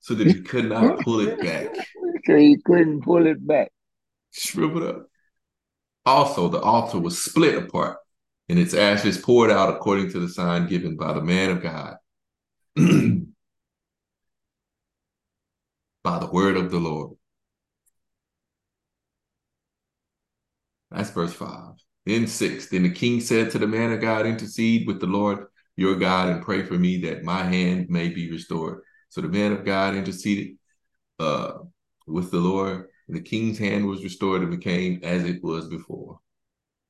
So that he could not pull it back. So he couldn't pull it back. Shriveled up. Also, the altar was split apart, and its ashes poured out according to the sign given by the man of God. by the word of the Lord. That's verse 5. Then 6. Then the king said to the man of God, Intercede with the Lord your God and pray for me that my hand may be restored. So the man of God interceded uh, with the Lord, and the king's hand was restored and became as it was before.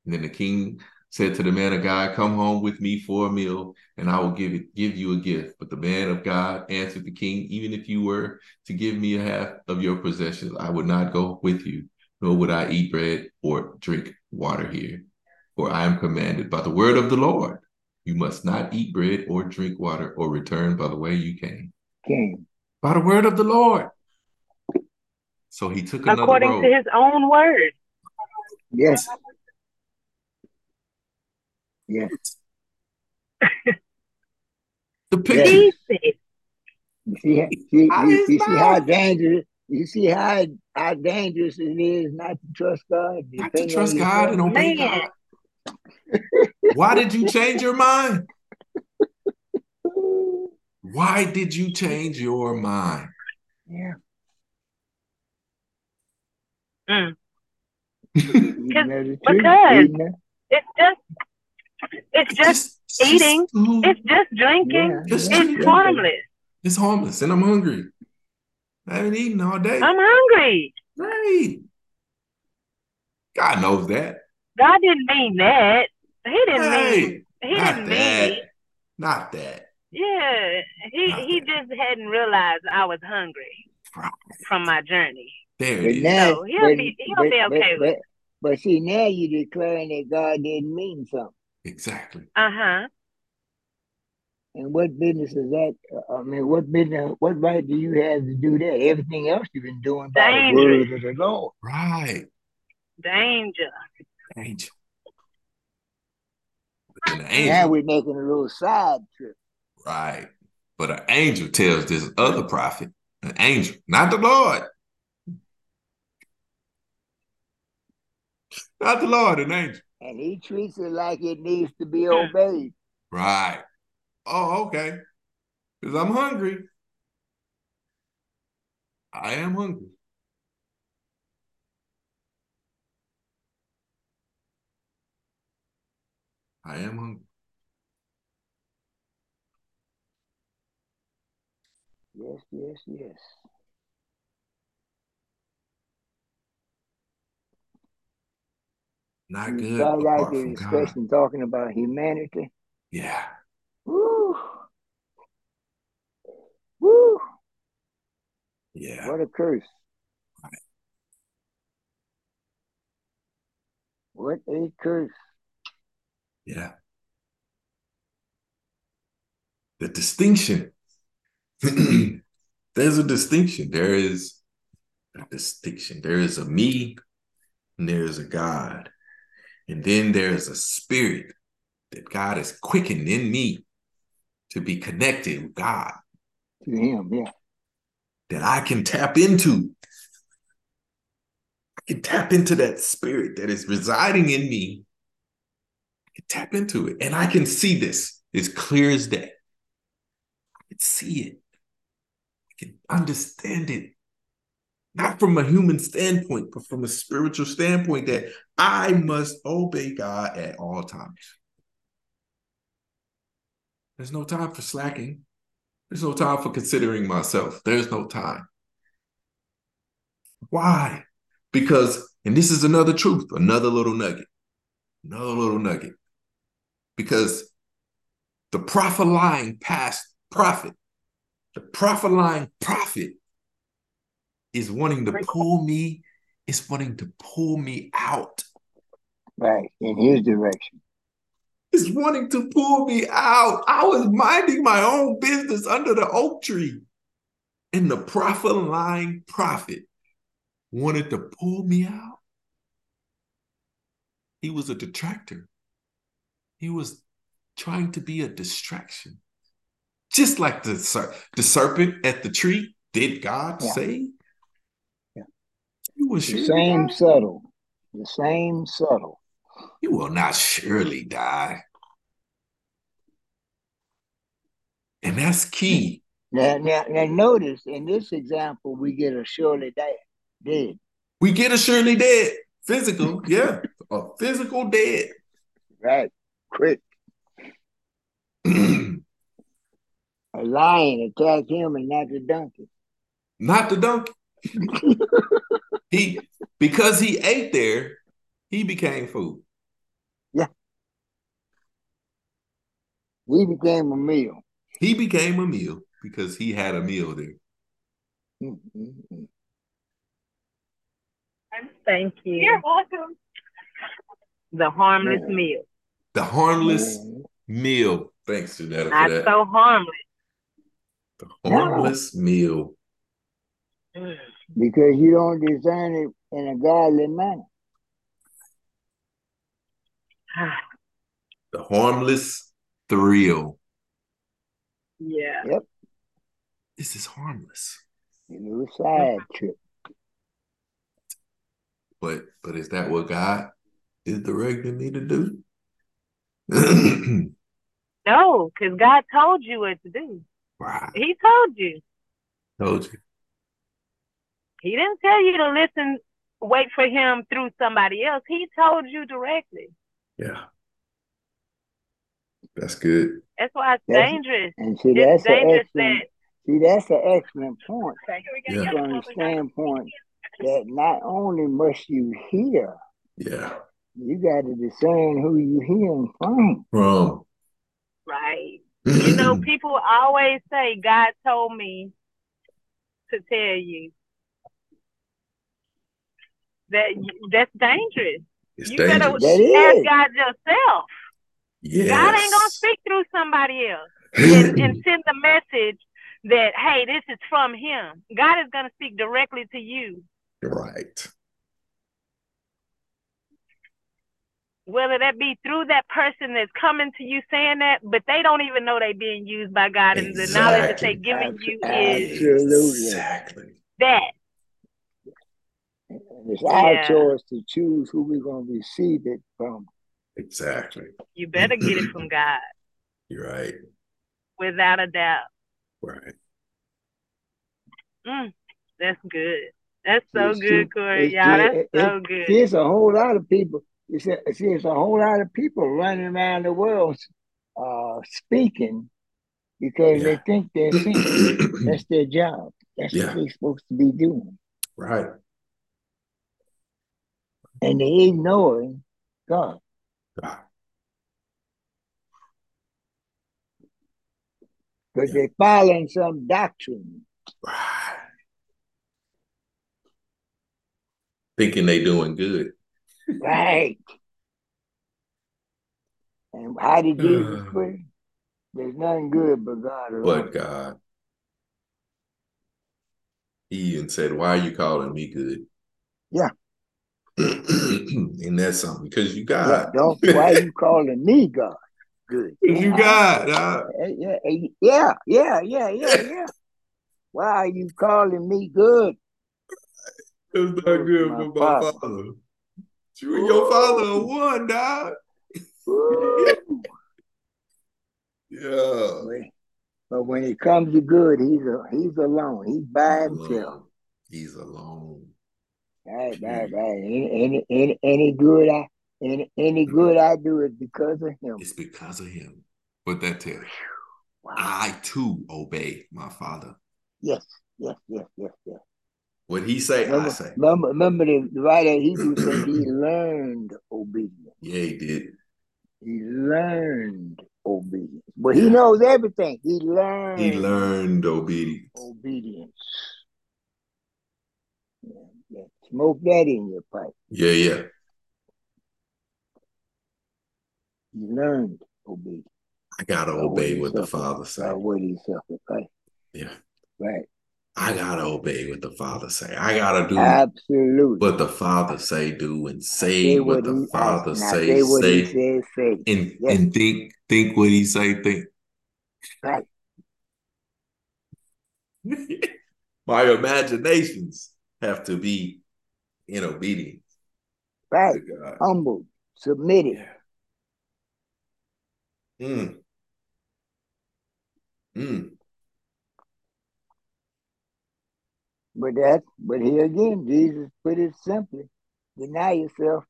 And then the king said to the man of God, Come home with me for a meal, and I will give it give you a gift. But the man of God answered the king, Even if you were to give me a half of your possessions, I would not go with you, nor would I eat bread or drink water here. For I am commanded by the word of the Lord. You must not eat bread or drink water or return by the way you came. Came. By the word of the Lord. So he took another According road. to his own word. Yes. Yes. the picture. You see, you, you, you see how dangerous you see how how dangerous it is not to trust God. Not to trust God and obey Man. God. Why did you change your mind? Why did you change your mind? Yeah. Mm. Because because it's just it's just, Just- eating. just it's just drinking. Yeah, Just yeah, it's yeah. harmless. It's harmless, and I'm hungry. I haven't eaten all day. I'm hungry. Right. God knows that. God didn't mean that. He didn't Hey, mean he not didn't that. mean Not that. Yeah. He Not he just hadn't realized I was hungry Right. from my journey. There But now, So he'll but, be- he'll but, be okay but, with but, but see, now you're declaring that God didn't mean something. Exactly. Uh-huh. And what business is that? Uh, I mean, what business? What right do you have to do that? Everything else you've been doing by the Dangerous. word of the Lord. Right. Danger. Angel. But then the Now we're making a little side trip. Right. But an angel tells this other prophet, an angel, not the Lord. Not the Lord, an angel. And he treats it like it needs to be obeyed. Right. Oh, okay. Because I'm hungry. I am hungry. I am hungry. Yes, yes, yes. Not You good out apart the from God. discussion talking about humanity. Yeah. Woo! Woo! Yeah. What a curse. What a curse. Yeah. The distinction. There's a distinction. There is a distinction. There is a me and there is a God. And then there's a spirit that God has quickened in me to be connected with God To him, yeah. that I can tap into. I can tap into that spirit that is residing in me. I can tap into it. And I can see this as clear as day. I can see it. Can understand it. Not from a human standpoint, but from a spiritual standpoint that I must obey God at all times. There's no time for slacking. There's no time for considering myself. There's no time. Why? Because, and this is another truth, another little nugget, another little nugget. Because the prophet lying past prophet, the prophet prophet is wanting to pull me, is wanting to pull me out. Right, in his direction. Is wanting to pull me out. I was minding my own business under the oak tree. And the prophet lying prophet wanted to pull me out. He was a detractor. He was trying to be a distraction. Just like the, the serpent at the tree, did God yeah. say? Yeah. You will the same die. subtle. The same subtle. You will not surely die. And that's key. Now, now, now notice in this example, we get a surely dead. Dead. We get a surely dead. Physical, yeah. a physical dead. Right. Quick. a lion attacked him and not the donkey. Not the donkey. he because he ate there, he became food. Yeah. He became a meal. He became a meal because he had a meal there. Mm-hmm. Thank you. You're welcome. The harmless yeah. meal. The harmless meal. Thanks, Janetta. Not that. so harmless. The harmless no. meal. Because you don't design it in a godly manner. the harmless thrill. Yeah. Yep. This is harmless. A little side trip. But but is that what God is directing me to do? no, because God told you what to do. Right. He told you. Told you. He didn't tell you to listen, wait for him through somebody else. He told you directly. Yeah. That's good. That's why it's that's, dangerous. And see, that's it's dangerous that See, that's an excellent point yeah. from the standpoint that not only must you hear, yeah, you got to discern who you hearing from. From right. You know, people always say, "God told me to tell you." That that's dangerous. It's you dangerous. gotta that ask is. God yourself. Yes. God ain't gonna speak through somebody else and, and send the message that hey, this is from Him. God is gonna speak directly to you. Right. Whether that be through that person that's coming to you saying that, but they don't even know they're being used by God, exactly. and the knowledge that they're giving you is exactly that. It's our yeah. choice to choose who we're going to receive it from. Exactly. You better get it from God. You're right. Without a doubt. Right. Mm, that's good. That's so it's good, Corey. Y'all, that's it, so good. There's a whole lot of people. It's a, there's a whole lot of people running around the world uh, speaking because yeah. they think they're singing. that's their job. That's yeah. what they're supposed to be doing. Right. And they ignoring God. God. Because they're following some doctrine. Right. Thinking they're doing good. Right. And how did Jesus put it? There's nothing good but God alone. But God. He even said, Why are you calling me good? Yeah. and that's something because you God. Yeah, don't why are you calling me God? Good. You God. Uh, yeah, yeah, yeah, yeah, yeah, yeah. Why are you calling me good? It's not good for my father. You and your father are one, dog. yeah. But when it comes to good, he's a, he's alone. He's by himself. He's alone. Right, right, right. Any, any, any good I, any, any mm-hmm. good I do is because of him. It's because of him. But that tell you, wow. I too obey my father. Yes, yes, yes, yes, yes. What he say, remember, I say. Remember, remember the writer Hebrew said he learned obedience. Yeah, he did. He learned obedience. but he knows everything. He learned. He learned obedience. Obedience. Yeah, yeah. Smoke that in your pipe. Yeah, yeah. He learned obedience. I gotta obey what, the Father says. What he suffered, right? Yeah. Right. I gotta obey what the Father say. I gotta do absolutely what the Father say do and say, what, what, the Father say say, say, say, and yes. and think think what he say think. Right. My imaginations have to be in obedience. Right. Humble, submitted. Yeah. Mm. Mm. But that, but here again, Jesus put it simply: deny yourself.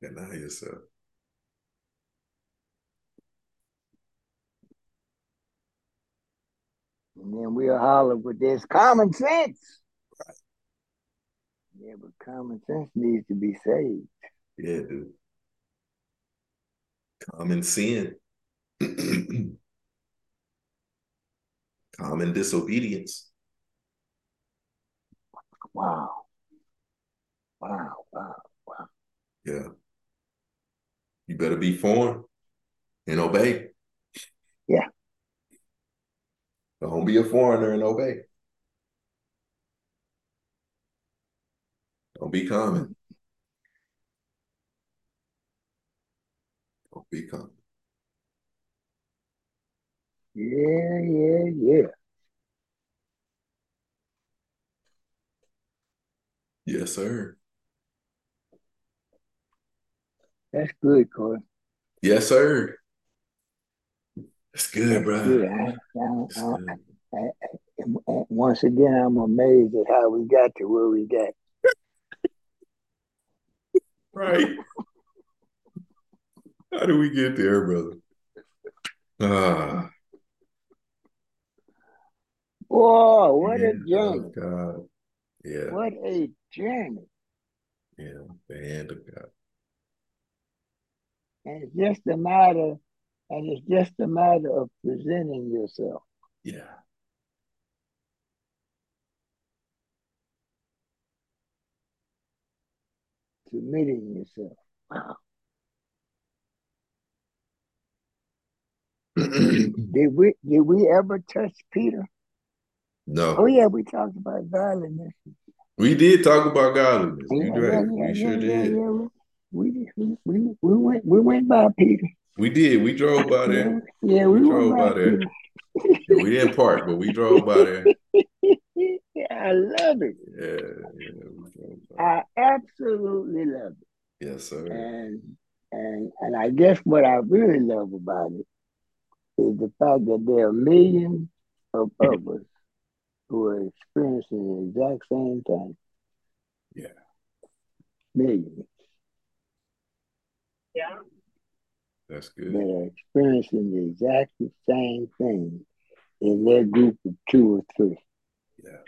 Deny yourself. And then we'll holler with this common sense. Right. Yeah, but common sense needs to be saved. Yeah, dude. Common sin. common disobedience. Wow. Wow, wow, wow. Yeah. You better be formed and obey. Yeah. Don't be a foreigner and obey. Don't be common. Don't be common. Yeah, yeah, yeah. Yes, sir. That's good, Corey. Yes, sir. That's good, That's bro. Good. I, I, I, once again, I'm amazed at how we got to where we got. right. How do we get there, brother? Ah. Whoa, what a journey. Oh, God. Yeah. What a journey. Yeah, the hand of God. And it's just a matter, and it's just a matter of presenting yourself. Yeah. Submitting yourself. Wow. did we did we ever touch Peter? No. Oh yeah, we talked about godliness. We did talk about godliness. Yeah, yeah, right. yeah, we sure did. We, we, we, we went we went by Peter. We did. We drove by there. Yeah, we, we drove by, by there. we didn't park, but we drove by there. I love it. Yeah, yeah I absolutely love it. Yes, sir. And and and I guess what I really love about it is the fact that there are millions of others who are experiencing the exact same thing. Yeah. Millions. Yeah. That's good. That are experiencing the exact same thing in their group of two or three. Yeah.